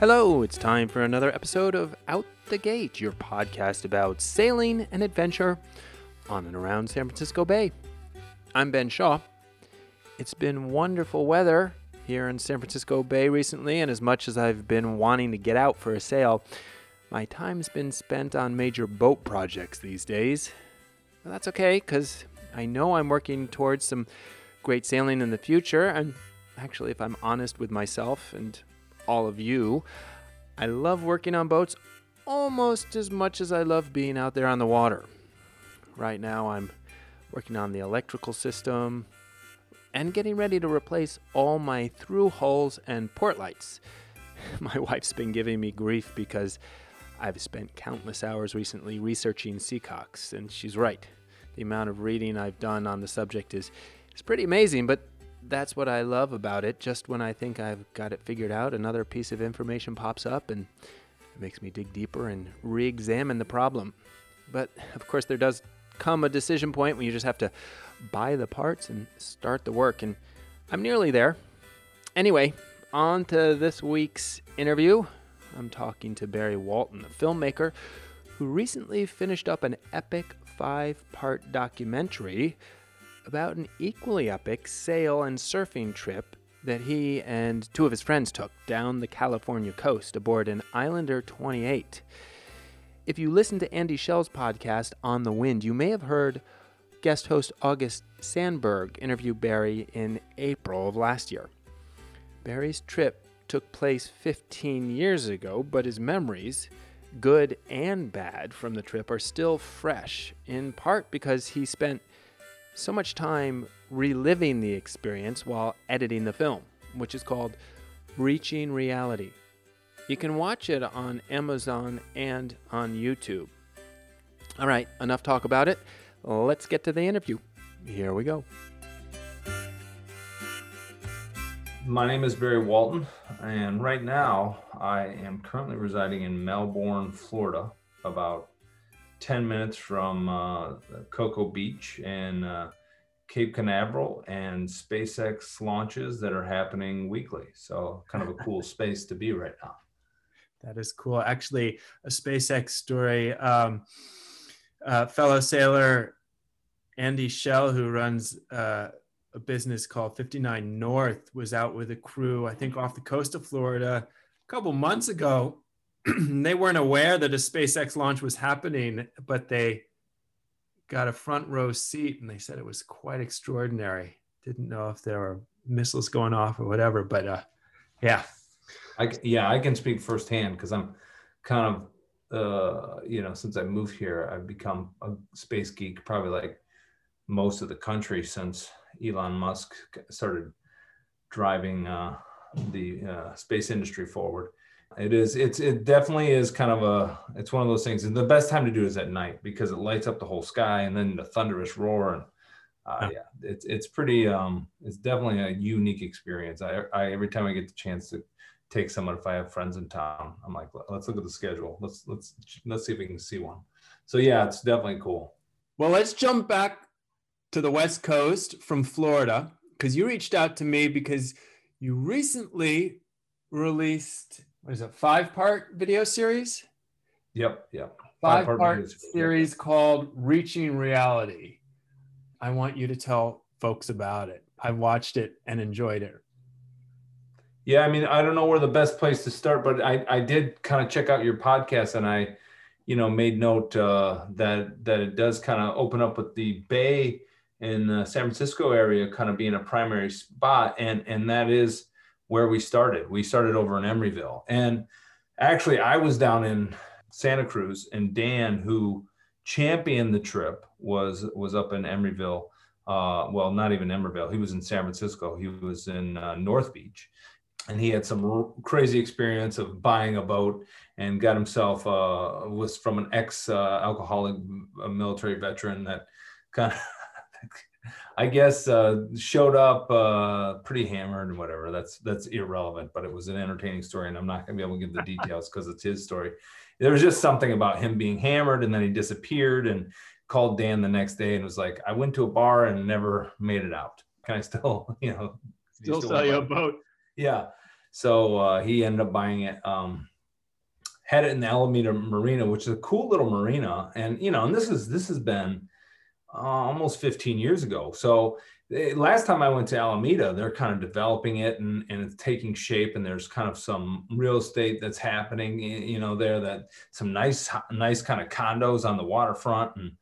Hello, it's time for another episode of Out the Gate, your podcast about sailing and adventure on and around San Francisco Bay. I'm Ben Shaw. It's been wonderful weather here in San Francisco Bay recently, and as much as I've been wanting to get out for a sail, my time's been spent on major boat projects these days. But that's okay, because I know I'm working towards some great sailing in the future, and actually, if I'm honest with myself and all of you. I love working on boats almost as much as I love being out there on the water. Right now, I'm working on the electrical system and getting ready to replace all my through hulls and port lights. My wife's been giving me grief because I've spent countless hours recently researching seacocks, and she's right. The amount of reading I've done on the subject is, is pretty amazing, but that's what I love about it. Just when I think I've got it figured out, another piece of information pops up and it makes me dig deeper and re examine the problem. But of course, there does come a decision point when you just have to buy the parts and start the work. And I'm nearly there. Anyway, on to this week's interview. I'm talking to Barry Walton, a filmmaker who recently finished up an epic five part documentary about an equally epic sail and surfing trip that he and two of his friends took down the California coast aboard an Islander 28. If you listen to Andy Schell's podcast, On the Wind, you may have heard guest host August Sandberg interview Barry in April of last year. Barry's trip took place 15 years ago, but his memories, good and bad, from the trip are still fresh, in part because he spent so much time reliving the experience while editing the film, which is called Reaching Reality. You can watch it on Amazon and on YouTube. All right, enough talk about it. Let's get to the interview. Here we go. My name is Barry Walton, and right now I am currently residing in Melbourne, Florida, about 10 minutes from uh, Cocoa Beach and uh, Cape Canaveral and SpaceX launches that are happening weekly. So, kind of a cool space to be right now. That is cool. Actually, a SpaceX story. Um, uh, fellow sailor Andy Schell, who runs uh, a business called 59 North, was out with a crew, I think, off the coast of Florida a couple months ago they weren't aware that a SpaceX launch was happening, but they got a front row seat and they said it was quite extraordinary. Didn't know if there were missiles going off or whatever, but uh, yeah. I, yeah, I can speak firsthand because I'm kind of, uh, you know, since I moved here, I've become a space geek, probably like most of the country since Elon Musk started driving uh, the uh, space industry forward it is. It's it definitely is kind of a. It's one of those things. And the best time to do it is at night because it lights up the whole sky, and then the thunderous roar. And uh, yeah, it's it's pretty. Um, it's definitely a unique experience. I, I every time I get the chance to take someone, if I have friends in town, I'm like, let's look at the schedule. Let's let's let's see if we can see one. So yeah, it's definitely cool. Well, let's jump back to the West Coast from Florida because you reached out to me because you recently released what is it, five part video series? Yep, yep. Five, five part series called Reaching Reality. I want you to tell folks about it. I watched it and enjoyed it. Yeah, I mean, I don't know where the best place to start, but I, I did kind of check out your podcast and I, you know, made note uh, that that it does kind of open up with the Bay in the San Francisco area kind of being a primary spot, and and that is where we started. We started over in Emeryville. And actually, I was down in Santa Cruz, and Dan, who championed the trip, was was up in Emeryville. Uh, well, not even Emeryville. He was in San Francisco. He was in uh, North Beach, and he had some r- crazy experience of buying a boat and got himself uh, was from an ex uh, alcoholic military veteran that kind of I guess uh, showed up uh, pretty hammered and whatever. That's that's irrelevant, but it was an entertaining story, and I'm not gonna be able to give the details because it's his story. There was just something about him being hammered, and then he disappeared, and called Dan the next day and was like, "I went to a bar and never made it out. Can I still, you know, still, still sell you a boat?" Yeah. So uh, he ended up buying it. Um, had it in the Alameda Marina, which is a cool little marina, and you know, and this is this has been uh, almost 15 years ago. So eh, last time I went to Alameda, they're kind of developing it and, and it's taking shape. And there's kind of some real estate that's happening, you know, there that some nice, nice kind of condos on the waterfront. And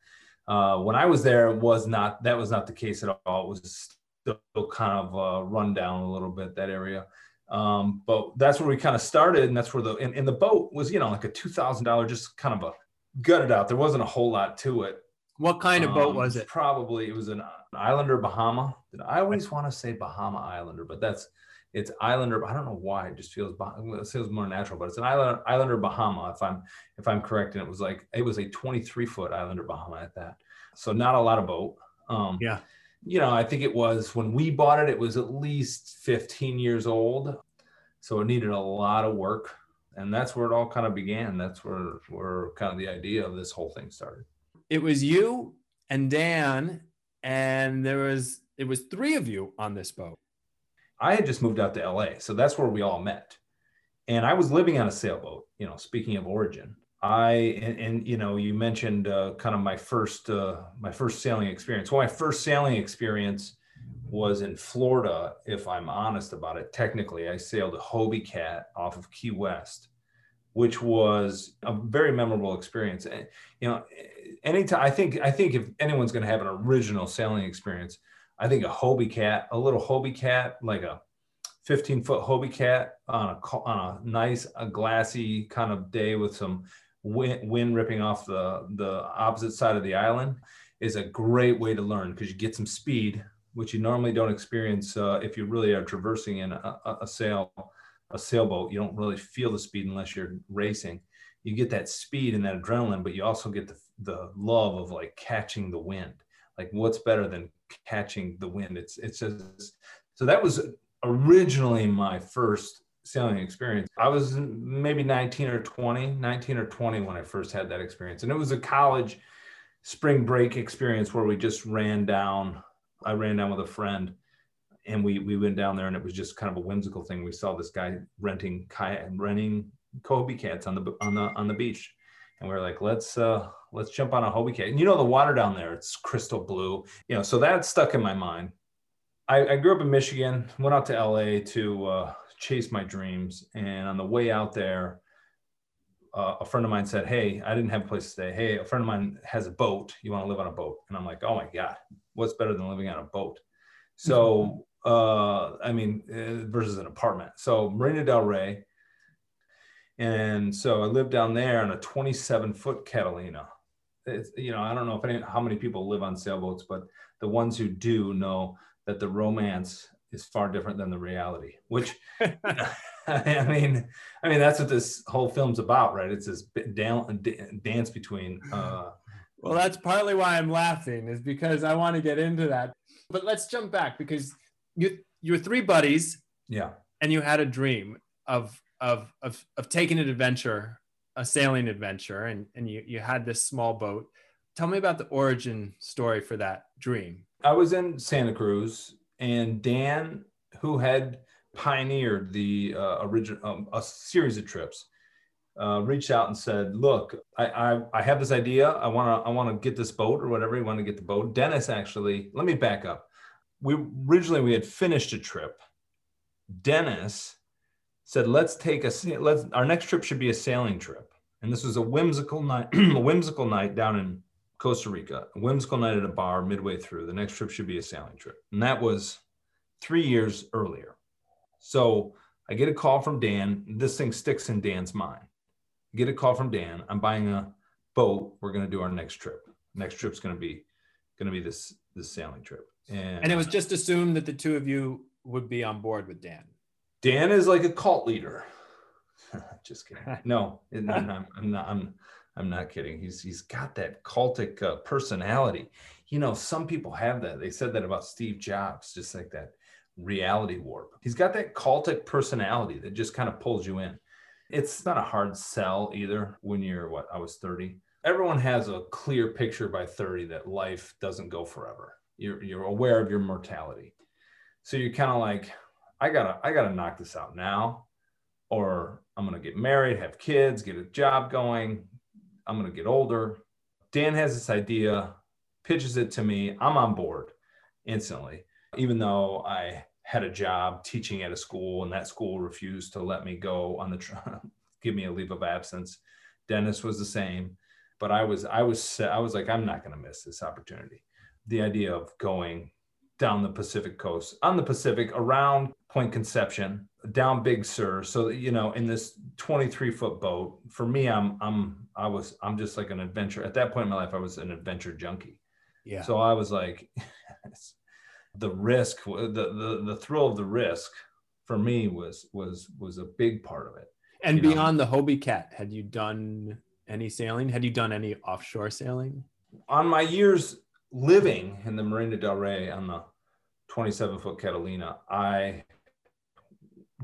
uh, when I was there, it was not, that was not the case at all. It was still kind of uh, run down a little bit, that area. Um, but that's where we kind of started. And that's where the, and, and the boat was, you know, like a $2,000, just kind of a gutted out. There wasn't a whole lot to it what kind of boat um, was it? Probably it was an Islander Bahama. I always want to say Bahama Islander, but that's it's Islander. I don't know why it just feels it feels more natural, but it's an Islander, Islander Bahama. If I'm if I'm correct, and it was like it was a 23 foot Islander Bahama at that. So not a lot of boat. Um, yeah. You know, I think it was when we bought it, it was at least 15 years old. So it needed a lot of work. And that's where it all kind of began. That's where where kind of the idea of this whole thing started it was you and Dan, and there was it was three of you on this boat. I had just moved out to LA, so that's where we all met. And I was living on a sailboat. You know, speaking of origin, I and, and you know you mentioned uh, kind of my first uh, my first sailing experience. Well, my first sailing experience was in Florida. If I'm honest about it, technically, I sailed a Hobie Cat off of Key West which was a very memorable experience. You know, anytime I think I think if anyone's going to have an original sailing experience, I think a Hobie cat, a little Hobie cat, like a 15 foot Hobie cat on a on a nice, a glassy kind of day with some wind, wind ripping off the the opposite side of the island, is a great way to learn because you get some speed, which you normally don't experience uh, if you really are traversing in a, a, a sail a sailboat, you don't really feel the speed unless you're racing. You get that speed and that adrenaline, but you also get the, the love of like catching the wind. Like what's better than catching the wind? It's it's just so that was originally my first sailing experience. I was maybe 19 or 20, 19 or 20 when I first had that experience. And it was a college spring break experience where we just ran down. I ran down with a friend and we we went down there and it was just kind of a whimsical thing. We saw this guy renting kayak renting Hobie cats on the on the on the beach, and we are like, let's uh let's jump on a Hobie cat. And you know the water down there, it's crystal blue. You know, so that stuck in my mind. I, I grew up in Michigan, went out to LA to uh, chase my dreams, and on the way out there. Uh, a friend of mine said, Hey, I didn't have a place to stay. Hey, a friend of mine has a boat. You want to live on a boat? And I'm like, Oh my God, what's better than living on a boat? So uh, I mean, uh, versus an apartment. So Marina Del Rey. And so I lived down there on a 27 foot Catalina. It's, you know, I don't know if any, how many people live on sailboats, but the ones who do know that the romance is far different than the reality, which I mean, I mean, that's what this whole film's about, right? It's this dance between, uh, well, that's partly why I'm laughing is because I want to get into that. But let's jump back because you you were three buddies. Yeah. And you had a dream of of of of taking an adventure, a sailing adventure, and and you you had this small boat. Tell me about the origin story for that dream. I was in Santa Cruz, and Dan, who had pioneered the uh, original um, a series of trips, uh, reached out and said, "Look, I, I, I have this idea. I want to I want to get this boat or whatever. You want to get the boat." Dennis actually. Let me back up we originally we had finished a trip. Dennis said, "Let's take a let's our next trip should be a sailing trip." And this was a whimsical night, a whimsical night down in Costa Rica. A whimsical night at a bar midway through. The next trip should be a sailing trip, and that was three years earlier. So I get a call from Dan. This thing sticks in Dan's mind. I get a call from Dan. I'm buying a boat. We're going to do our next trip. Next trip's going to be going to be this this sailing trip. And, and it was just assumed that the two of you would be on board with Dan. Dan is like a cult leader. just kidding. No, I'm, I'm, not. I'm, I'm not kidding. He's he's got that cultic uh, personality. You know, some people have that. They said that about Steve Jobs, just like that reality warp. He's got that cultic personality that just kind of pulls you in. It's not a hard sell either when you're what I was 30. Everyone has a clear picture by 30 that life doesn't go forever you're you're aware of your mortality so you're kind of like i gotta i gotta knock this out now or I'm to get married, have kids, get a job going. I'm to get older. Dan has this idea, pitches it to me. I'm on board instantly, even though I had a job teaching at a school and that school refused to let me go on the, give me a leave of absence. Dennis was the same, but I was, I was, I was like, I'm not going to miss this opportunity. The idea of going down the Pacific coast, on the Pacific, around Point Conception, down Big Sur. So you know, in this 23 foot boat, for me, I'm I'm I was I'm just like an adventure. At that point in my life, I was an adventure junkie. Yeah. So I was like, the risk, the, the the thrill of the risk, for me was was was a big part of it. And beyond know? the Hobie Cat, had you done any sailing? Had you done any offshore sailing? On my years living in the Marina del Rey on the 27 foot Catalina, I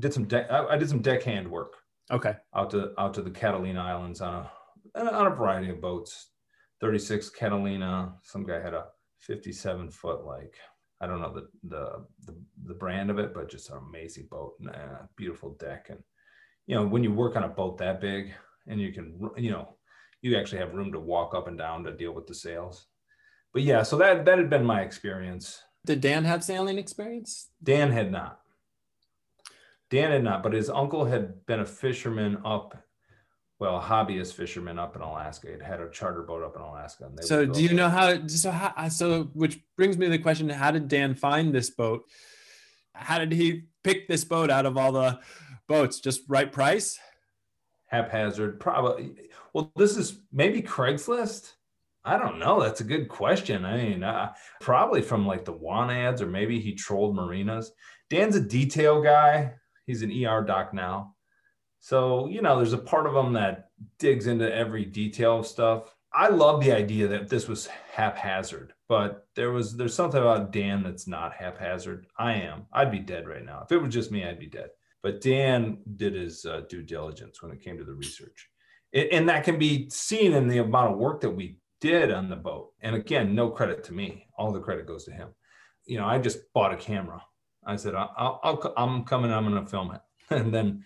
did some deck. I did some deckhand work. Okay. Out to out to the Catalina Islands on a on a variety of boats. 36 Catalina. Some guy had a 57 foot like I don't know the the the, the brand of it, but just an amazing boat and a beautiful deck. And you know when you work on a boat that big and you can you know you actually have room to walk up and down to deal with the sails but yeah, so that that had been my experience. Did Dan have sailing experience? Dan had not. Dan had not, but his uncle had been a fisherman up, well, a hobbyist fisherman up in Alaska. He'd had a charter boat up in Alaska. so, do you know how? So, how? So, which brings me to the question: How did Dan find this boat? How did he pick this boat out of all the boats? Just right price? Haphazard, probably. Well, this is maybe Craigslist. I don't know. That's a good question. I mean, uh, probably from like the want ads, or maybe he trolled marinas. Dan's a detail guy. He's an ER doc now. So, you know, there's a part of him that digs into every detail of stuff. I love the idea that this was haphazard, but there was there's something about Dan that's not haphazard. I am. I'd be dead right now. If it was just me, I'd be dead. But Dan did his uh, due diligence when it came to the research. And that can be seen in the amount of work that we did on the boat. And again, no credit to me. All the credit goes to him. You know, I just bought a camera. I said, I'll, I'll I'm coming. I'm going to film it. And then,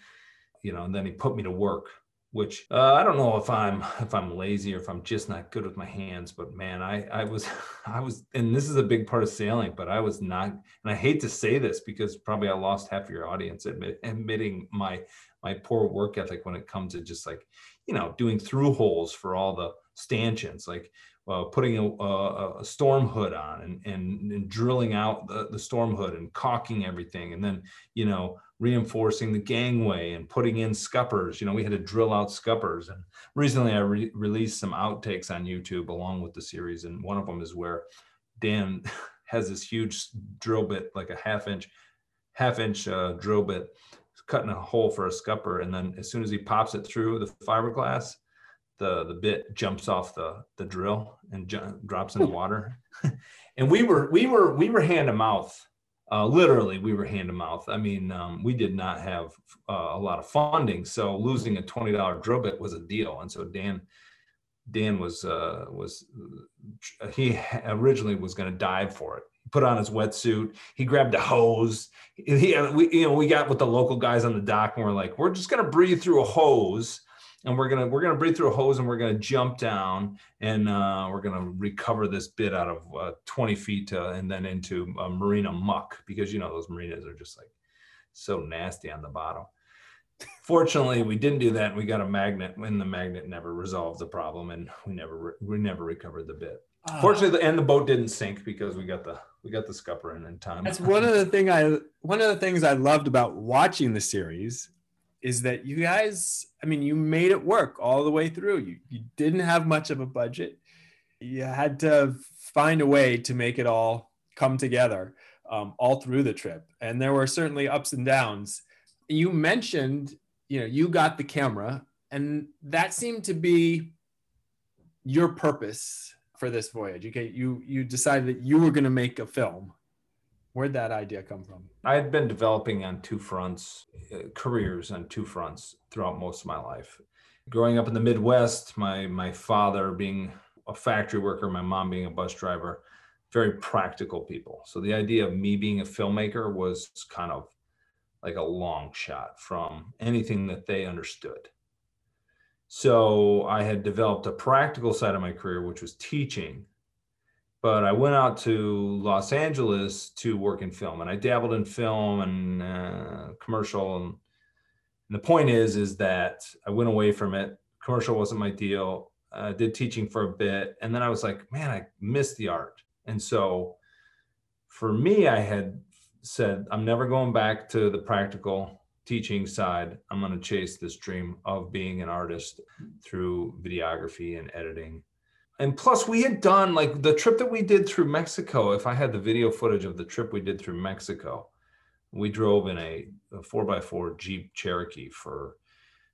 you know, and then he put me to work, which uh, I don't know if I'm if I'm lazy or if I'm just not good with my hands. But man, I I was I was, and this is a big part of sailing. But I was not, and I hate to say this because probably I lost half of your audience admit, admitting my my poor work ethic when it comes to just like you know doing through holes for all the stanchions, like uh, putting a, a, a, storm hood on and, and, and, drilling out the, the storm hood and caulking everything. And then, you know, reinforcing the gangway and putting in scuppers. You know, we had to drill out scuppers. And recently I re- released some outtakes on YouTube along with the series. And one of them is where Dan has this huge drill bit, like a half inch, half inch uh, drill bit, cutting a hole for a scupper. And then as soon as he pops it through the fiberglass, the the bit jumps off the the drill and drops in the water. And we were we were we were hand to mouth uh, literally we were hand to mouth. I mean um, we did not have uh, a lot of funding so losing a $20 drill bit was a deal. And so dan dan was uh, was he originally was going to dive for it put on his wetsuit he grabbed a hose he, we, you know we got with the local guys on the dock and we're like we're just going to breathe through a hose and we're gonna we're gonna breathe through a hose and we're gonna jump down and uh, we're gonna recover this bit out of uh, 20 feet uh, and then into a marina muck because you know those marinas are just like so nasty on the bottom. Fortunately, we didn't do that. We got a magnet, and the magnet never resolved the problem, and we never we never recovered the bit. Uh, Fortunately, and the boat didn't sink because we got the we got the scupper in in time. That's one of the thing I one of the things I loved about watching the series is that you guys, I mean, you made it work all the way through. You, you didn't have much of a budget. You had to find a way to make it all come together um, all through the trip. And there were certainly ups and downs. You mentioned, you know, you got the camera, and that seemed to be your purpose for this voyage. Okay, you you decided that you were going to make a film Where'd that idea come from? I had been developing on two fronts, uh, careers on two fronts throughout most of my life. Growing up in the Midwest, my my father being a factory worker, my mom being a bus driver, very practical people. So the idea of me being a filmmaker was kind of like a long shot from anything that they understood. So I had developed a practical side of my career, which was teaching. But I went out to Los Angeles to work in film, and I dabbled in film and uh, commercial. And, and the point is, is that I went away from it. Commercial wasn't my deal. I did teaching for a bit, and then I was like, man, I missed the art. And so, for me, I had said, I'm never going back to the practical teaching side. I'm going to chase this dream of being an artist through videography and editing. And plus, we had done like the trip that we did through Mexico. If I had the video footage of the trip we did through Mexico, we drove in a, a four by four Jeep Cherokee for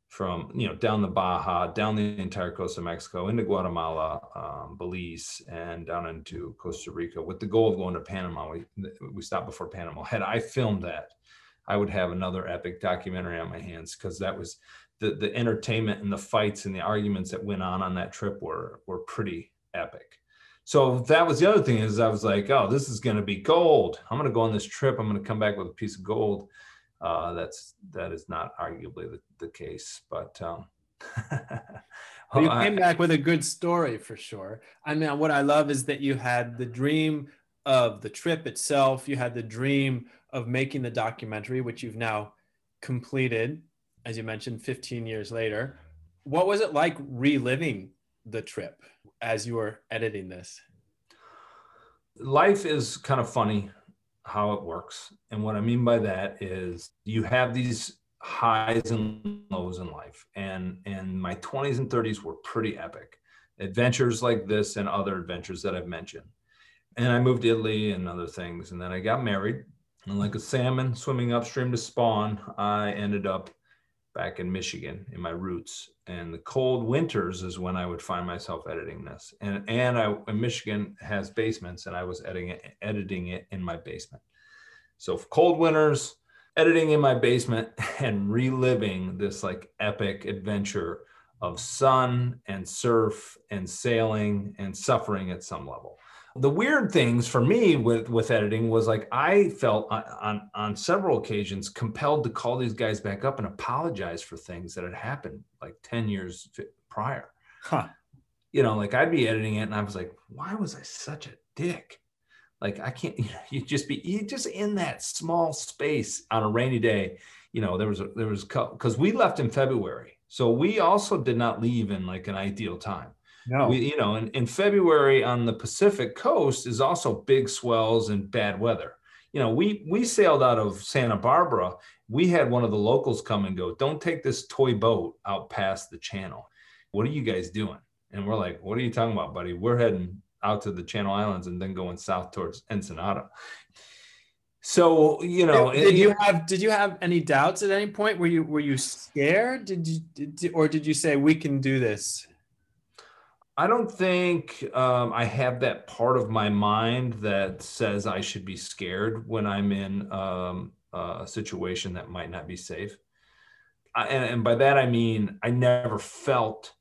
from you know down the Baja, down the entire coast of Mexico, into Guatemala, um, Belize, and down into Costa Rica, with the goal of going to Panama. We we stopped before Panama. Had I filmed that, I would have another epic documentary on my hands because that was the the entertainment and the fights and the arguments that went on on that trip were were pretty epic. So that was the other thing is I was like, oh, this is going to be gold. I'm going to go on this trip. I'm going to come back with a piece of gold uh, that's that is not arguably the, the case, but um, well, you came back with a good story for sure. I mean, what I love is that you had the dream of the trip itself. You had the dream of making the documentary, which you've now completed, as you mentioned, 15 years later. What was it like reliving the trip as you were editing this? Life is kind of funny how it works. And what I mean by that is you have these highs and lows in life. And and my 20s and 30s were pretty epic. Adventures like this and other adventures that I've mentioned. And I moved to Italy and other things. And then I got married. And like a salmon swimming upstream to spawn, I ended up back in Michigan in my roots. And the cold winters is when I would find myself editing this. And and I Michigan has basements, and I was editing it, editing it in my basement. So cold winters, editing in my basement, and reliving this like epic adventure of sun and surf and sailing and suffering at some level the weird things for me with with editing was like I felt on, on, on several occasions compelled to call these guys back up and apologize for things that had happened like 10 years prior. Huh. You know, like I'd be editing it and I was like, why was I such a dick? Like I can't, you know, you just be you just in that small space on a rainy day. You know, there was a, there was because we left in February, so we also did not leave in like an ideal time. No. We, you know, in, in February on the Pacific coast is also big swells and bad weather. You know, we we sailed out of Santa Barbara. We had one of the locals come and go, "Don't take this toy boat out past the channel. What are you guys doing?" And we're like, "What are you talking about, buddy? We're heading out to the Channel Islands and then going south towards Ensenada." So you know, did, did you have did you have any doubts at any point? Were you were you scared? Did you did, or did you say we can do this? I don't think um, I have that part of my mind that says I should be scared when I'm in um, a situation that might not be safe. I, and, and, by that I mean I never felt,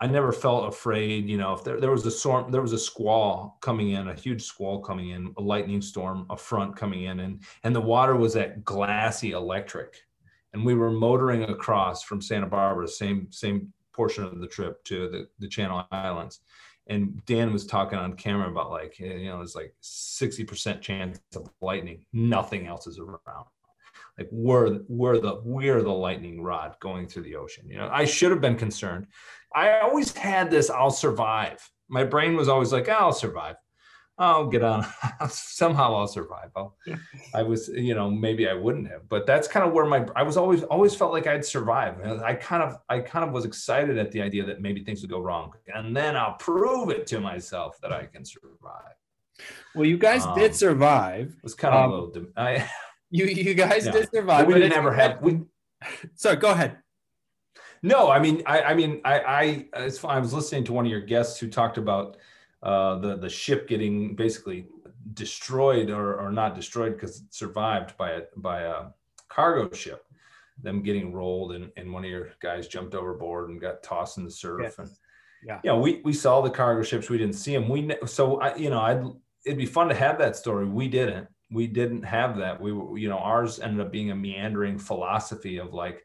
I never felt afraid. You know, if there, there was a storm, there was a squall coming in, a huge squall coming in, a lightning storm, a front coming in, and and the water was that glassy electric, and we were motoring across from Santa Barbara, same same portion of the trip to the, the Channel Islands. And Dan was talking on camera about like, eh, you know, there's like 60% chance of lightning. Nothing else is around. Like we're, we're the, we're the lightning rod going through the ocean. You know, I should have been concerned. I always had this, I'll survive. My brain was always like, I'll survive. I'll get on. Somehow I'll survive. I'll, I was, you know, maybe I wouldn't have, but that's kind of where my, I was always, always felt like I'd survive. I kind of, I kind of was excited at the idea that maybe things would go wrong. And then I'll prove it to myself that I can survive. Well, you guys um, did survive. It was kind of um, a little, I, you, you guys yeah. did survive. But we didn't ever have, we, sorry, go ahead. No, I mean, I, I mean, I, I, I was listening to one of your guests who talked about, uh, the the ship getting basically destroyed or, or not destroyed because it survived by a by a cargo ship. Them getting rolled and, and one of your guys jumped overboard and got tossed in the surf yes. and yeah. Yeah we, we saw the cargo ships. We didn't see them we so I, you know i'd it'd be fun to have that story. We didn't. We didn't have that. We were, you know, ours ended up being a meandering philosophy of like,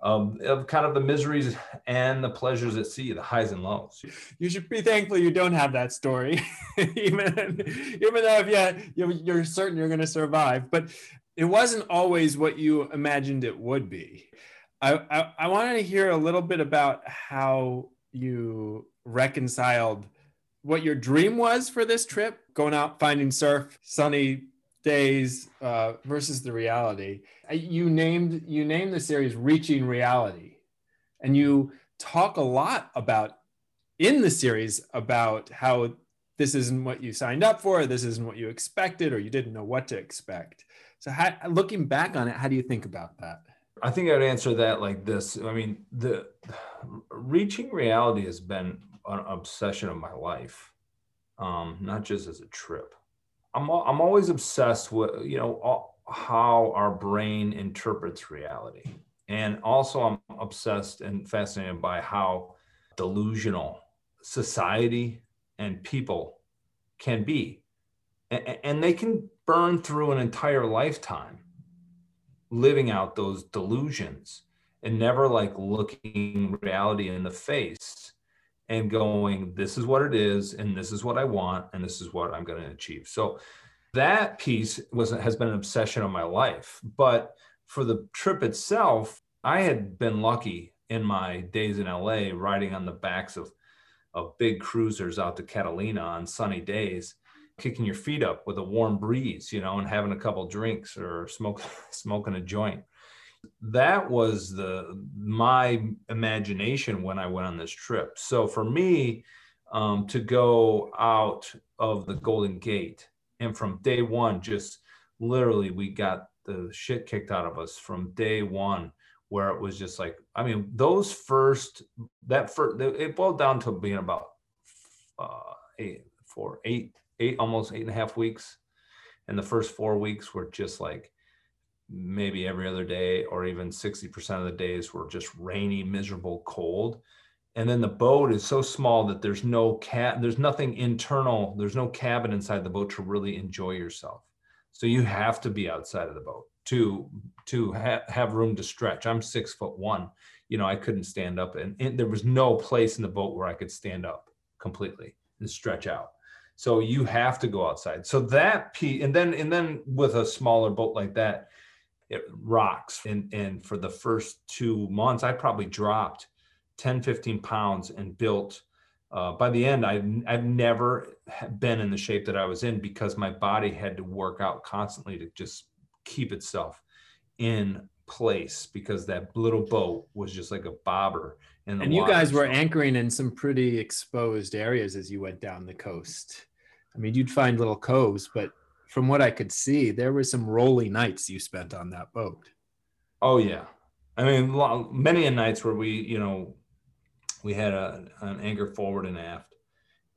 um, of kind of the miseries and the pleasures at sea, the highs and lows. You should be thankful you don't have that story, even even though if you you're certain you're going to survive. But it wasn't always what you imagined it would be. I, I, I wanted to hear a little bit about how you reconciled what your dream was for this trip, going out finding surf, sunny days uh, versus the reality. You named you named the series "Reaching Reality," and you talk a lot about in the series about how this isn't what you signed up for, this isn't what you expected, or you didn't know what to expect. So, how, looking back on it, how do you think about that? I think I'd answer that like this. I mean, the reaching reality has been an obsession of my life, um, not just as a trip. I'm I'm always obsessed with you know how our brain interprets reality, and also I'm obsessed and fascinated by how delusional society and people can be, and, and they can burn through an entire lifetime living out those delusions and never like looking reality in the face and going this is what it is and this is what i want and this is what i'm going to achieve so that piece was has been an obsession of my life but for the trip itself i had been lucky in my days in la riding on the backs of of big cruisers out to catalina on sunny days kicking your feet up with a warm breeze, you know, and having a couple drinks or smoke, smoking a joint. That was the my imagination when I went on this trip. So for me, um, to go out of the Golden Gate and from day one, just literally, we got the shit kicked out of us from day one where it was just like i mean those first that first it boiled down to being about uh eight four eight eight almost eight and a half weeks and the first four weeks were just like maybe every other day or even 60% of the days were just rainy miserable cold. And then the boat is so small that there's no cat there's nothing internal there's no cabin inside the boat to really enjoy yourself. So you have to be outside of the boat to to ha- have room to stretch. I'm six foot one you know i couldn't stand up and, and there was no place in the boat where i could stand up completely and stretch out. So you have to go outside. So that piece, and then and then with a smaller boat like that, it rocks. And and for the first two months, I probably dropped 10, 15 pounds and built. Uh, by the end, I've, I've never been in the shape that I was in because my body had to work out constantly to just keep itself in place because that little boat was just like a bobber and water. you guys were anchoring in some pretty exposed areas as you went down the coast I mean, you'd find little coves, but from what I could see, there were some rolly nights you spent on that boat. Oh yeah, I mean, many a nights where we, you know, we had a, an anchor forward and aft,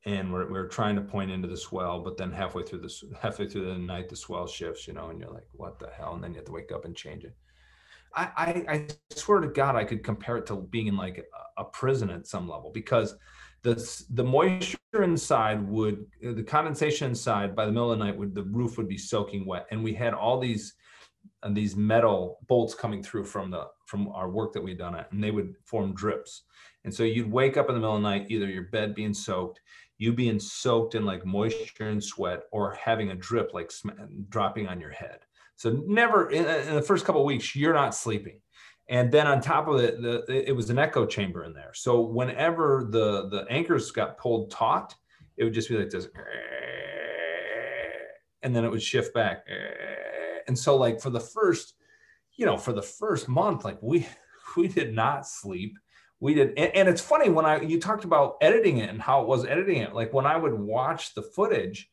and we're, we're trying to point into the swell, but then halfway through this, halfway through the night, the swell shifts, you know, and you're like, what the hell? And then you have to wake up and change it. I, I, I swear to God, I could compare it to being in like a, a prison at some level because the the moisture inside would the condensation inside by the middle of the night would the roof would be soaking wet. And we had all these uh, these metal bolts coming through from the from our work that we'd done it and they would form drips. And so you'd wake up in the middle of the night either your bed being soaked you being soaked in like moisture and sweat or having a drip like sm- dropping on your head. So never in, in the first couple of weeks you're not sleeping and then on top of it the, it was an echo chamber in there. So whenever the the anchors got pulled taut it would just be like this and then it would shift back. And so like for the first you know for the first month like we we did not sleep. We did and, and it's funny when i you talked about editing it and how it was editing it. Like when i would watch the footage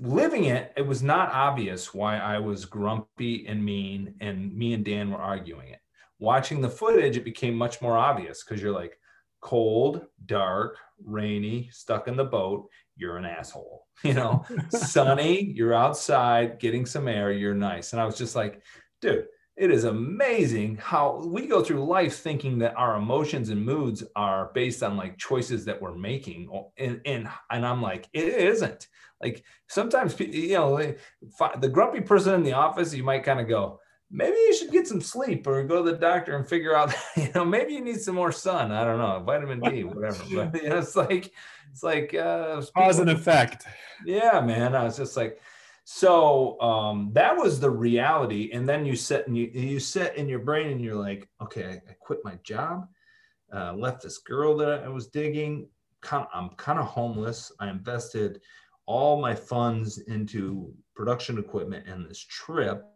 living it it was not obvious why i was grumpy and mean and me and dan were arguing it watching the footage, it became much more obvious because you're like cold, dark, rainy, stuck in the boat, you're an asshole. You know, sunny, you're outside getting some air, you're nice. And I was just like, dude, it is amazing how we go through life thinking that our emotions and moods are based on like choices that we're making and and, and i'm like it isn't Like sometimes, you know, the grumpy person in the office, you might kind of go, maybe you should get some sleep or go to the doctor and figure out, you know, maybe you need some more sun. I don't know, vitamin D, whatever. But you know, it's like, it's like uh, cause and effect. Yeah, man. I was just like, so um, that was the reality. And then you sit and you you sit in your brain and you're like, okay, I, quit my job, uh, left this girl that I was digging. I'm kind of homeless. I invested all my funds into production equipment and this trip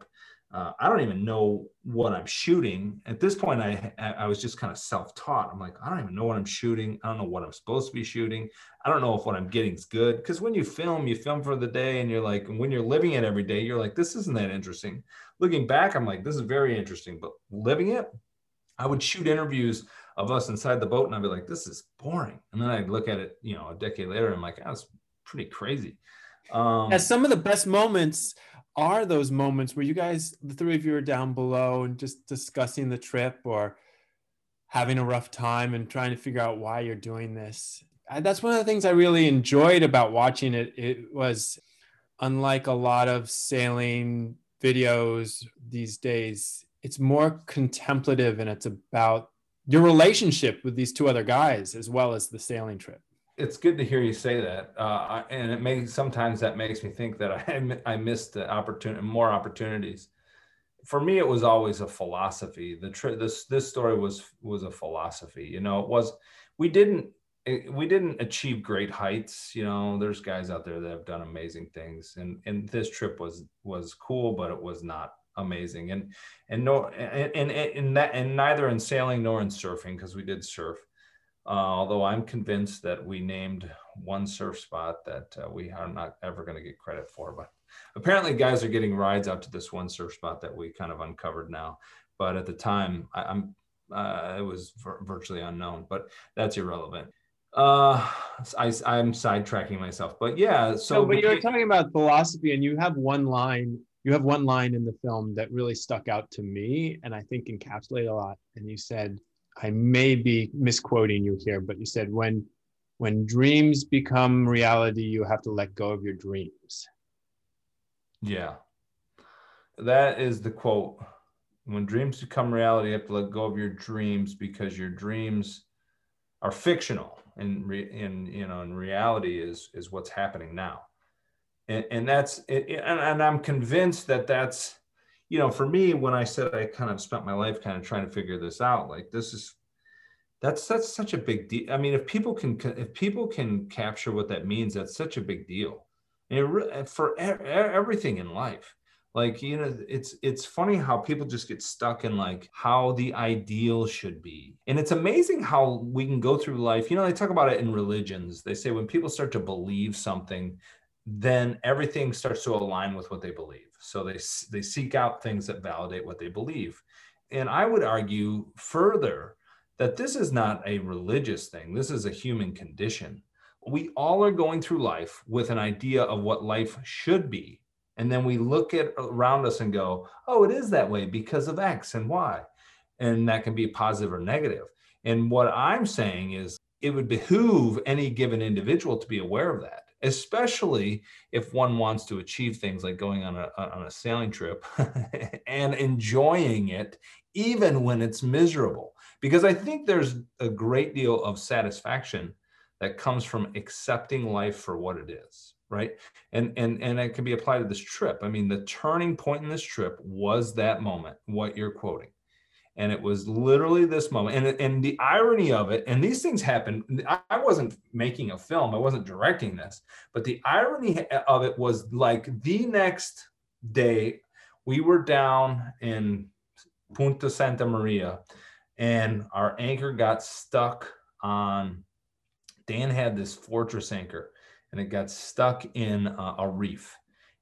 uh, I don't even know what I'm shooting. At this point, I I was just kind of self-taught. I'm like, I don't even know what I'm shooting. I don't know what I'm supposed to be shooting. I don't know if what I'm getting is good. Because when you film, you film for the day, and you're like, when you're living it every day, you're like, this isn't that interesting. Looking back, I'm like, this is very interesting. But living it, I would shoot interviews of us inside the boat, and I'd be like, this is boring. And then I'd look at it, you know, a decade later, and I'm like, that's pretty crazy. Um, As some of the best moments are those moments where you guys, the three of you, are down below and just discussing the trip or having a rough time and trying to figure out why you're doing this? That's one of the things I really enjoyed about watching it. It was unlike a lot of sailing videos these days, it's more contemplative and it's about your relationship with these two other guys as well as the sailing trip it's good to hear you say that, uh, and it makes sometimes that makes me think that I I missed the opportunity, more opportunities. For me, it was always a philosophy. The tri- this this story was was a philosophy. You know, it was we didn't we didn't achieve great heights. You know, there's guys out there that have done amazing things, and and this trip was was cool, but it was not amazing. And and no and and, and that and neither in sailing nor in surfing because we did surf uh, although I'm convinced that we named one surf spot that uh, we are not ever going to get credit for. But apparently, guys are getting rides out to this one surf spot that we kind of uncovered now. But at the time, I, am uh, it was vir- virtually unknown. But that's irrelevant. Uh, I, I'm sidetracking myself, but yeah. So, but you were talking about philosophy, and you have one line. You have one line in the film that really stuck out to me, and I think encapsulated a lot. And you said I may be misquoting you here, but you said when when dreams become reality, you have to let go of your dreams. Yeah. That is the quote. When dreams become reality, you have to let go of your dreams because your dreams are fictional and re, in you know in reality is is what's happening now. And, and that's and, and I'm convinced that that's you know, for me, when I said I kind of spent my life kind of trying to figure this out, like this is that's that's such a big deal. I mean, if people can if people can capture what that means, that's such a big deal. And for everything in life, like you know, it's it's funny how people just get stuck in like how the ideal should be, and it's amazing how we can go through life. You know, they talk about it in religions. They say when people start to believe something, then everything starts to align with what they believe. So they they seek out things that validate what they believe. And I would argue further that this is not a religious thing. This is a human condition. We all are going through life with an idea of what life should be. And then we look at uh, around us and go, oh, it is that way because of X and Y. And that can be positive or negative. And what I'm saying is it would behoove any given individual to be aware of that especially if one wants to achieve things like going on a, on a sailing trip and enjoying it, even when it's miserable. Because I think there's a great deal of satisfaction that comes from accepting life for what it is right? And and and it can be applied to this trip. I mean the turning point in this trip was that moment what you're quoting and it was literally this moment. And, and the irony of it and these things happen i wasn't making a film i wasn't directing this but the irony of it was like the next day we were down in punta santa maria and our anchor got stuck on dan had this fortress anchor and it got stuck in a, a reef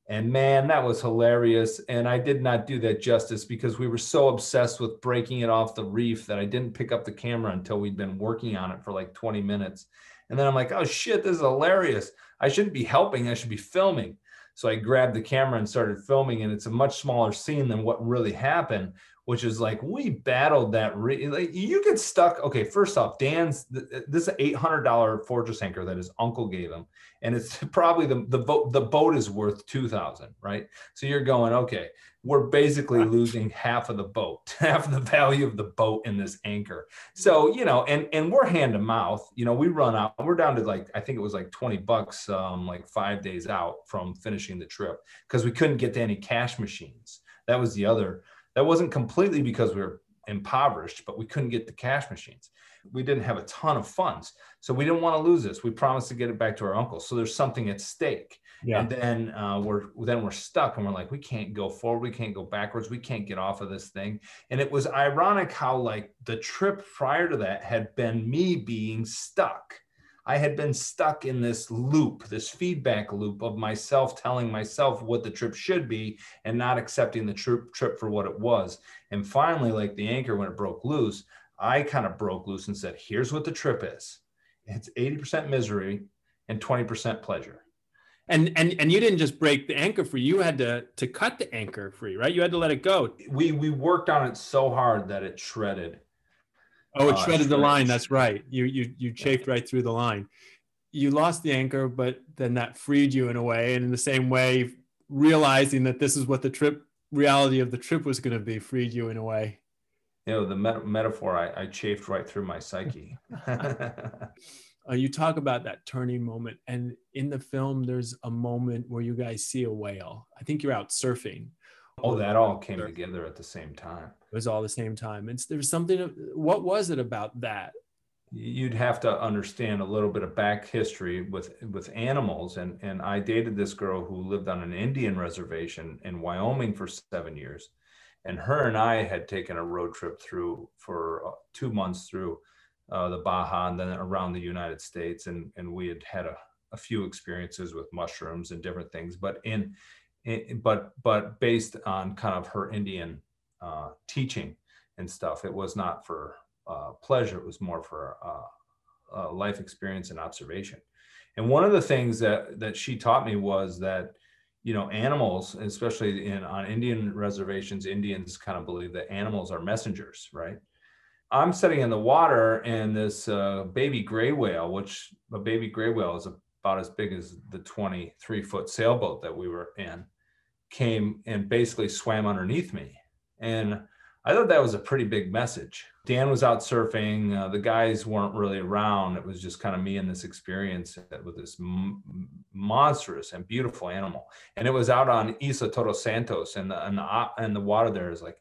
and man, that was hilarious. And I did not do that justice because we were so obsessed with breaking it off the reef that I didn't pick up the camera until we'd been working on it for like 20 minutes. And then I'm like, oh shit, this is hilarious. I shouldn't be helping, I should be filming. So I grabbed the camera and started filming, and it's a much smaller scene than what really happened. Which is like we battled that. Re- like you get stuck. Okay, first off, Dan's this is an eight hundred dollar fortress anchor that his uncle gave him, and it's probably the the boat the boat is worth two thousand, right? So you're going okay. We're basically losing half of the boat, half of the value of the boat in this anchor. So you know, and and we're hand to mouth. You know, we run out. We're down to like I think it was like twenty bucks, um, like five days out from finishing the trip because we couldn't get to any cash machines. That was the other that wasn't completely because we were impoverished, but we couldn't get the cash machines. We didn't have a ton of funds. So we didn't want to lose this. We promised to get it back to our uncle. So there's something at stake. Yeah. And then uh, we're then we're stuck and we're like, we can't go forward, we can't go backwards, we can't get off of this thing. And it was ironic how like the trip prior to that had been me being stuck I had been stuck in this loop, this feedback loop of myself telling myself what the trip should be and not accepting the trip trip for what it was. And finally, like the anchor when it broke loose, I kind of broke loose and said, "Here's what the trip is. It's 80% misery and 20% pleasure." And and and you didn't just break the anchor free. You had to to cut the anchor free, right? You had to let it go. We we worked on it so hard that it shredded Oh, it uh, shredded the line. That's right. You you you chafed right through the line. You lost the anchor, but then that freed you in a way. And in the same way, realizing that this is what the trip reality of the trip was going to be freed you in a way. You know, the met- metaphor I, I chafed right through my psyche. uh, you talk about that turning moment, and in the film, there's a moment where you guys see a whale. I think you're out surfing Oh, that all came together at the same time. Was all the same time. It's there's something. What was it about that? You'd have to understand a little bit of back history with with animals, and and I dated this girl who lived on an Indian reservation in Wyoming for seven years, and her and I had taken a road trip through for uh, two months through uh, the Baja and then around the United States, and and we had had a, a few experiences with mushrooms and different things, but in but but based on kind of her Indian uh, teaching and stuff. It was not for uh, pleasure; it was more for uh, life experience and observation. And one of the things that that she taught me was that you know animals, especially in on Indian reservations, Indians kind of believe that animals are messengers, right? I'm sitting in the water, and this uh, baby gray whale, which a baby gray whale is about as big as the 23 foot sailboat that we were in came and basically swam underneath me. And I thought that was a pretty big message. Dan was out surfing. Uh, the guys weren't really around. It was just kind of me and this experience with this m- monstrous and beautiful animal. And it was out on Isla Todos Santos, and the, and the and the water there is like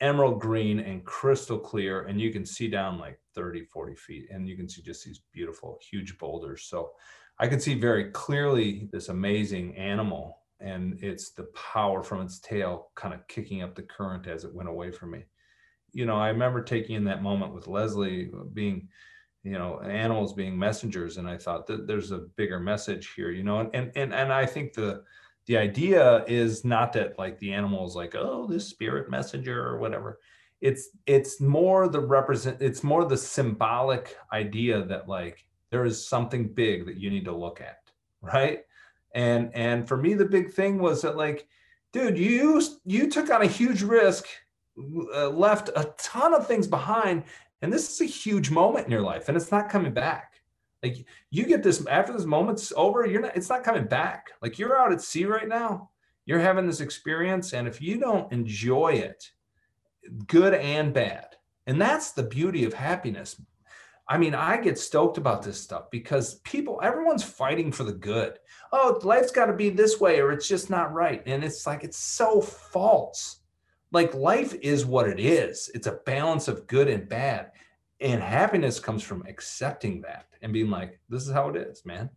emerald green and crystal clear, and you can see down like 30, 40 feet, and you can see just these beautiful, huge boulders. So I could see very clearly this amazing animal and it's the power from its tail kind of kicking up the current as it went away from me. You know, I remember taking in that moment with Leslie uh, being, you know, animals being messengers, and I thought that there's a bigger message here, you know, and and and, and I think the the idea is not that like the animal is like, oh, this spirit messenger or whatever. It's it's more the represent it's more the symbolic idea that like there is something big that you need to look at, right? And and for me the big thing was that like dude you you took on a huge risk uh, left a ton of things behind and this is a huge moment in your life and it's not coming back. Like you get this after this moment's over you're not it's not coming back. Like you're out at sea right now you're having this experience and if you don't enjoy it good and bad and that's the beauty of happiness. I mean, I get stoked about this stuff because people, everyone's fighting for the good. Oh, life's got to be this way or it's just not right. And it's like, it's so false. Like, life is what it is, it's a balance of good and bad. And happiness comes from accepting that and being like, this is how it is, man.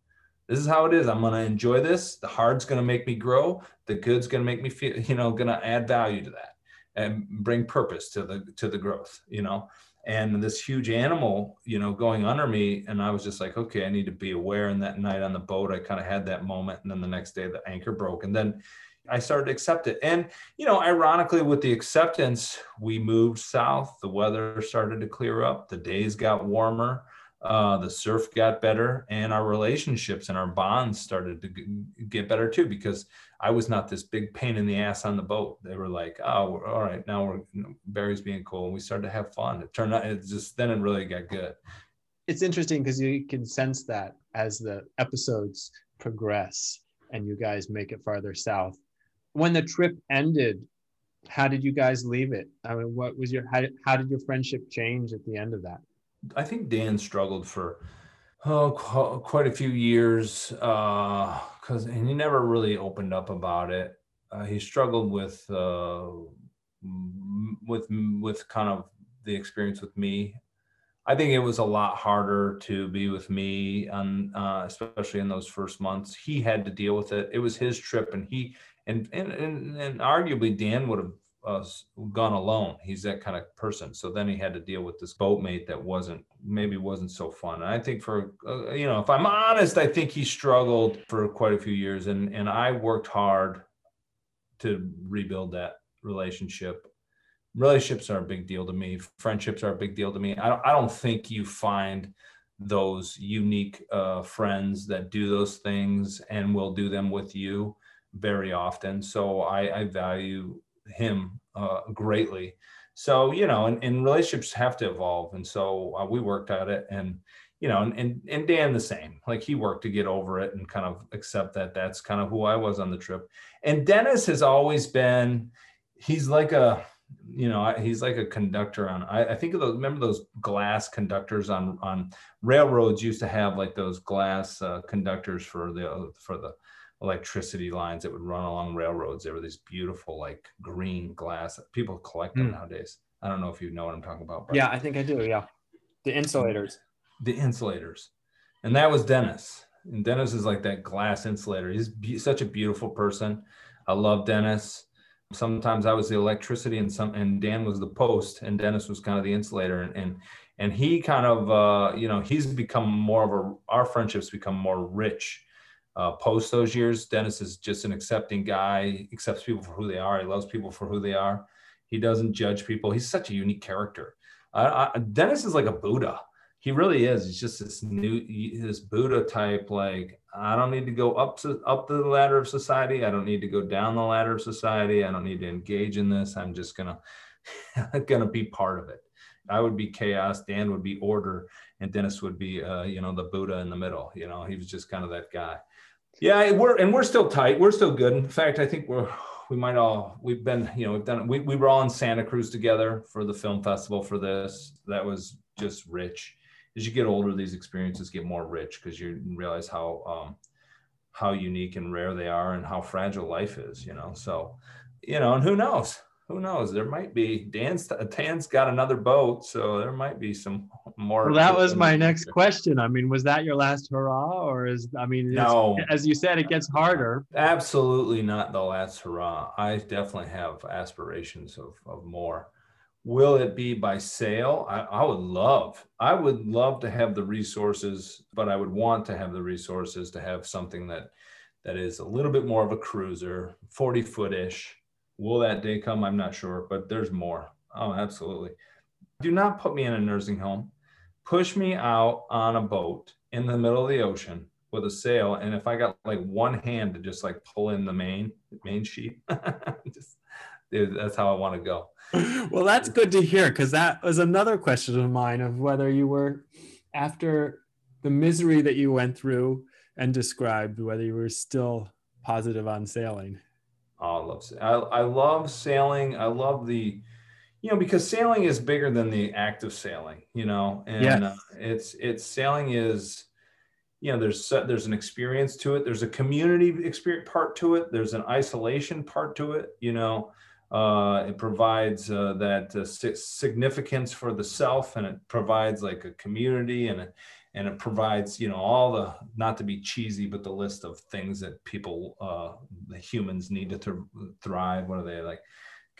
This is how it is. I'm going to enjoy this. The hard's going to make me grow. The good's going to make me feel, you know, going to add value to that and bring purpose to the to the growth, you know and this huge animal, you know, going under me. And I was just like, okay, I need to be aware. And that night on the boat, I kind of had that moment. And then the next day, the anchor broke. And then I started to accept it. And, you know, ironically, with the acceptance, we moved south. The weather started to clear up. The days got warmer. Uh, the surf got better and our relationships and our bonds started to get better too because I was not this big pain in the ass on the boat. They were like, oh, all right, now we're you know, Barry's being cool. And we started to have fun. It turned out, it just, then it really got good. It's interesting because you can sense that as the episodes progress and you guys make it farther south. When the trip ended, how did you guys leave it? I mean, what was your, how, how did your friendship change at the end of that? I think Dan struggled for oh qu- quite a few years because uh, and he never really opened up about it. Uh, he struggled with uh, with with kind of the experience with me. I think it was a lot harder to be with me, on, uh, especially in those first months. He had to deal with it. It was his trip, and he and and and, and arguably Dan would have uh, gone alone. He's that kind of person. So then he had to deal with this boatmate that wasn't maybe wasn't so fun. And I think for uh, you know, if I'm honest, I think he struggled for quite a few years, and and I worked hard to rebuild that relationship. Relationships are a big deal to me. Friendships are a big deal to me. I don't, I don't think you find those unique uh, friends that do those things and will do them with you very often. So I, I value him uh, greatly. So you know, and, and, relationships have to evolve, and so uh, we worked at it, and you know, and, and and Dan the same. Like he worked to get over it and kind of accept that that's kind of who I was on the trip. And Dennis has always been, he's like a you know he's like a conductor on I, I, think of those remember those glass conductors on on railroads used to have like those glass uh, conductors for the for the electricity lines that would run along railroads. There were these beautiful, like green glass. People collect them mm. nowadays. I don't know if you know what I'm talking about. Yeah, I think I do. Yeah, the insulators. The insulators, and that was Dennis. And Dennis is like that glass insulator. He's be- such a beautiful person. I love Dennis. Sometimes I was the electricity, and some and Dan was the post, and Dennis was kind of the insulator, and and and he kind of uh, you know he's become more of a our friendships become more rich uh, post those years. Dennis is just an accepting guy, he accepts people for who they are. He loves people for who they are. He doesn't judge people. He's such a unique character. I, Dennis is like a Buddha. He really is. He's just this new, this Buddha type. Like I don't need to go up to up the ladder of society. I don't need to go down the ladder of society. I don't need to engage in this. I'm just gonna gonna be part of it. I would be chaos. Dan would be order, and Dennis would be, uh, you know, the Buddha in the middle. You know, he was just kind of that guy. Yeah, we're and we're still tight. We're still good. In fact, I think we're we might all we've been you know we've done we, we were all in Santa Cruz together for the film festival for this. That was just rich. As you get older, these experiences get more rich because you realize how um, how unique and rare they are and how fragile life is. You know, so you know, and who knows? Who knows? There might be Dan's Dan's got another boat, so there might be some more. Well, that was my next question. I mean, was that your last hurrah, or is I mean, no, as you said, it gets harder. Absolutely not the last hurrah. I definitely have aspirations of of more. Will it be by sail? I, I would love, I would love to have the resources, but I would want to have the resources to have something that that is a little bit more of a cruiser, 40 foot ish Will that day come? I'm not sure, but there's more. Oh, absolutely. Do not put me in a nursing home. Push me out on a boat in the middle of the ocean with a sail. And if I got like one hand to just like pull in the main main sheet, just dude, that's how I want to go. Well, that's good to hear because that was another question of mine of whether you were after the misery that you went through and described, whether you were still positive on sailing. I love I, I love sailing. I love the, you know, because sailing is bigger than the act of sailing. You know, and yes. uh, it's it's sailing is, you know, there's there's an experience to it. There's a community experience part to it. There's an isolation part to it. You know, uh, it provides uh, that uh, significance for the self, and it provides like a community and a, and it provides you know all the not to be cheesy but the list of things that people uh the humans need to th- thrive what are they like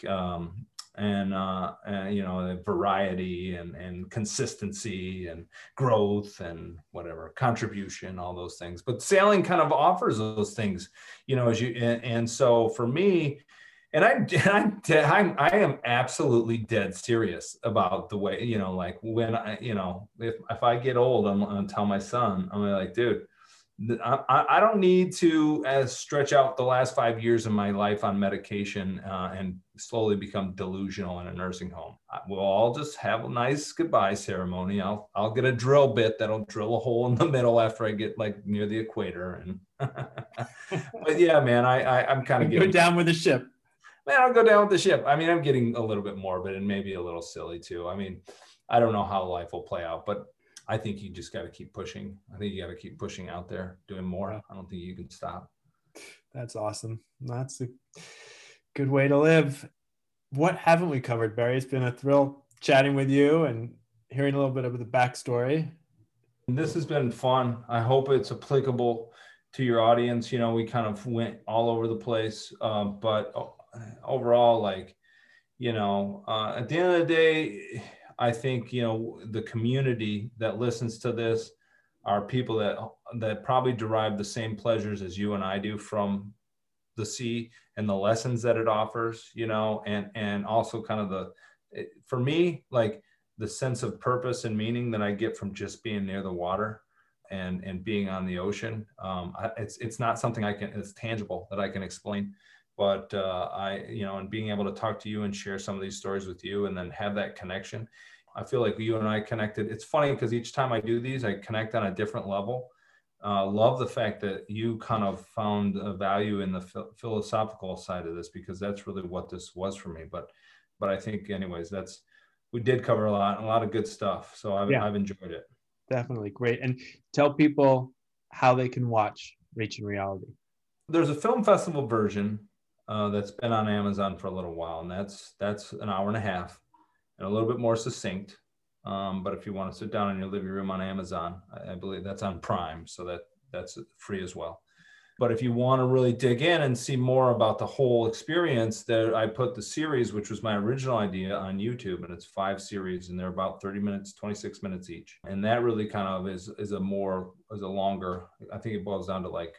um and uh and, you know variety and and consistency and growth and whatever contribution all those things. But sailing kind of offers those things you know as you and, and so for me and I'm, I'm, I'm, I am absolutely dead serious about the way, you know, like when I, you know, if, if I get old, I'm going to tell my son, I'm like, dude, I, I don't need to as stretch out the last five years of my life on medication uh, and slowly become delusional in a nursing home. We'll all just have a nice goodbye ceremony. I'll I'll get a drill bit that'll drill a hole in the middle after I get like near the equator. And but yeah, man, I, I am kind of getting down with the ship. Man, I'll go down with the ship. I mean, I'm getting a little bit morbid and maybe a little silly too. I mean, I don't know how life will play out, but I think you just got to keep pushing. I think you got to keep pushing out there, doing more. I don't think you can stop. That's awesome. That's a good way to live. What haven't we covered, Barry? It's been a thrill chatting with you and hearing a little bit of the backstory. This has been fun. I hope it's applicable to your audience. You know, we kind of went all over the place, uh, but overall, like, you know, uh, at the end of the day, I think you know the community that listens to this are people that that probably derive the same pleasures as you and I do from the sea and the lessons that it offers, you know, and and also kind of the for me like the sense of purpose and meaning that I get from just being near the water and and being on the ocean. Um, it's it's not something I can it's tangible that I can explain but uh, I, you know, and being able to talk to you and share some of these stories with you and then have that connection. I feel like you and I connected. It's funny because each time I do these, I connect on a different level. Uh, love the fact that you kind of found a value in the philosophical side of this because that's really what this was for me. But, but I think, anyways, that's we did cover a lot, a lot of good stuff. So I've, yeah, I've enjoyed it. Definitely great. And tell people how they can watch Reaching Reality. There's a film festival version uh, that's been on Amazon for a little while, and that's that's an hour and a half, and a little bit more succinct. Um, but if you want to sit down in your living room on Amazon, I, I believe that's on Prime, so that that's free as well. But if you want to really dig in and see more about the whole experience, there I put the series, which was my original idea, on YouTube, and it's five series, and they're about 30 minutes, 26 minutes each. And that really kind of is is a more is a longer. I think it boils down to like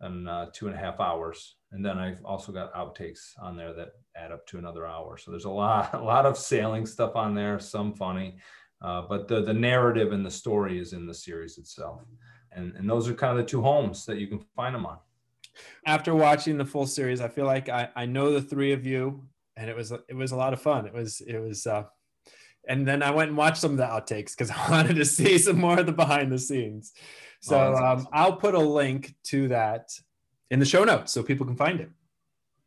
and uh, two and a half hours. And then I've also got outtakes on there that add up to another hour. So there's a lot, a lot of sailing stuff on there, some funny, uh, but the, the narrative and the story is in the series itself. And, and those are kind of the two homes that you can find them on. After watching the full series, I feel like I, I know the three of you and it was, it was a lot of fun. It was, it was, uh, and then I went and watched some of the outtakes because I wanted to see some more of the behind the scenes. So oh, um. I'll put a link to that in the show notes so people can find it.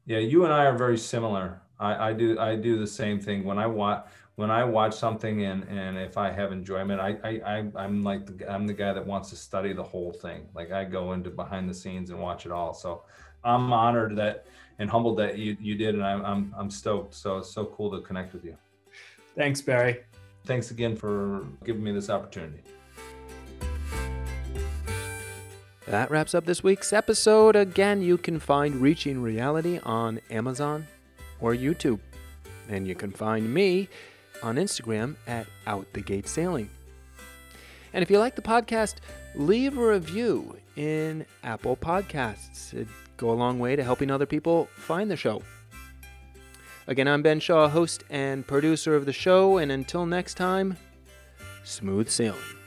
Yeah, you and I are very similar. I, I do I do the same thing when I watch when I watch something and and if I have enjoyment, I I, I am like the, I'm the guy that wants to study the whole thing. Like I go into behind the scenes and watch it all. So I'm honored that and humbled that you you did, and I'm I'm I'm stoked. So it's so cool to connect with you. Thanks, Barry. Thanks again for giving me this opportunity. That wraps up this week's episode. Again, you can find Reaching Reality on Amazon or YouTube. And you can find me on Instagram at Out the Gate Sailing. And if you like the podcast, leave a review in Apple Podcasts. It'd go a long way to helping other people find the show. Again, I'm Ben Shaw, host and producer of the show, and until next time, smooth sailing.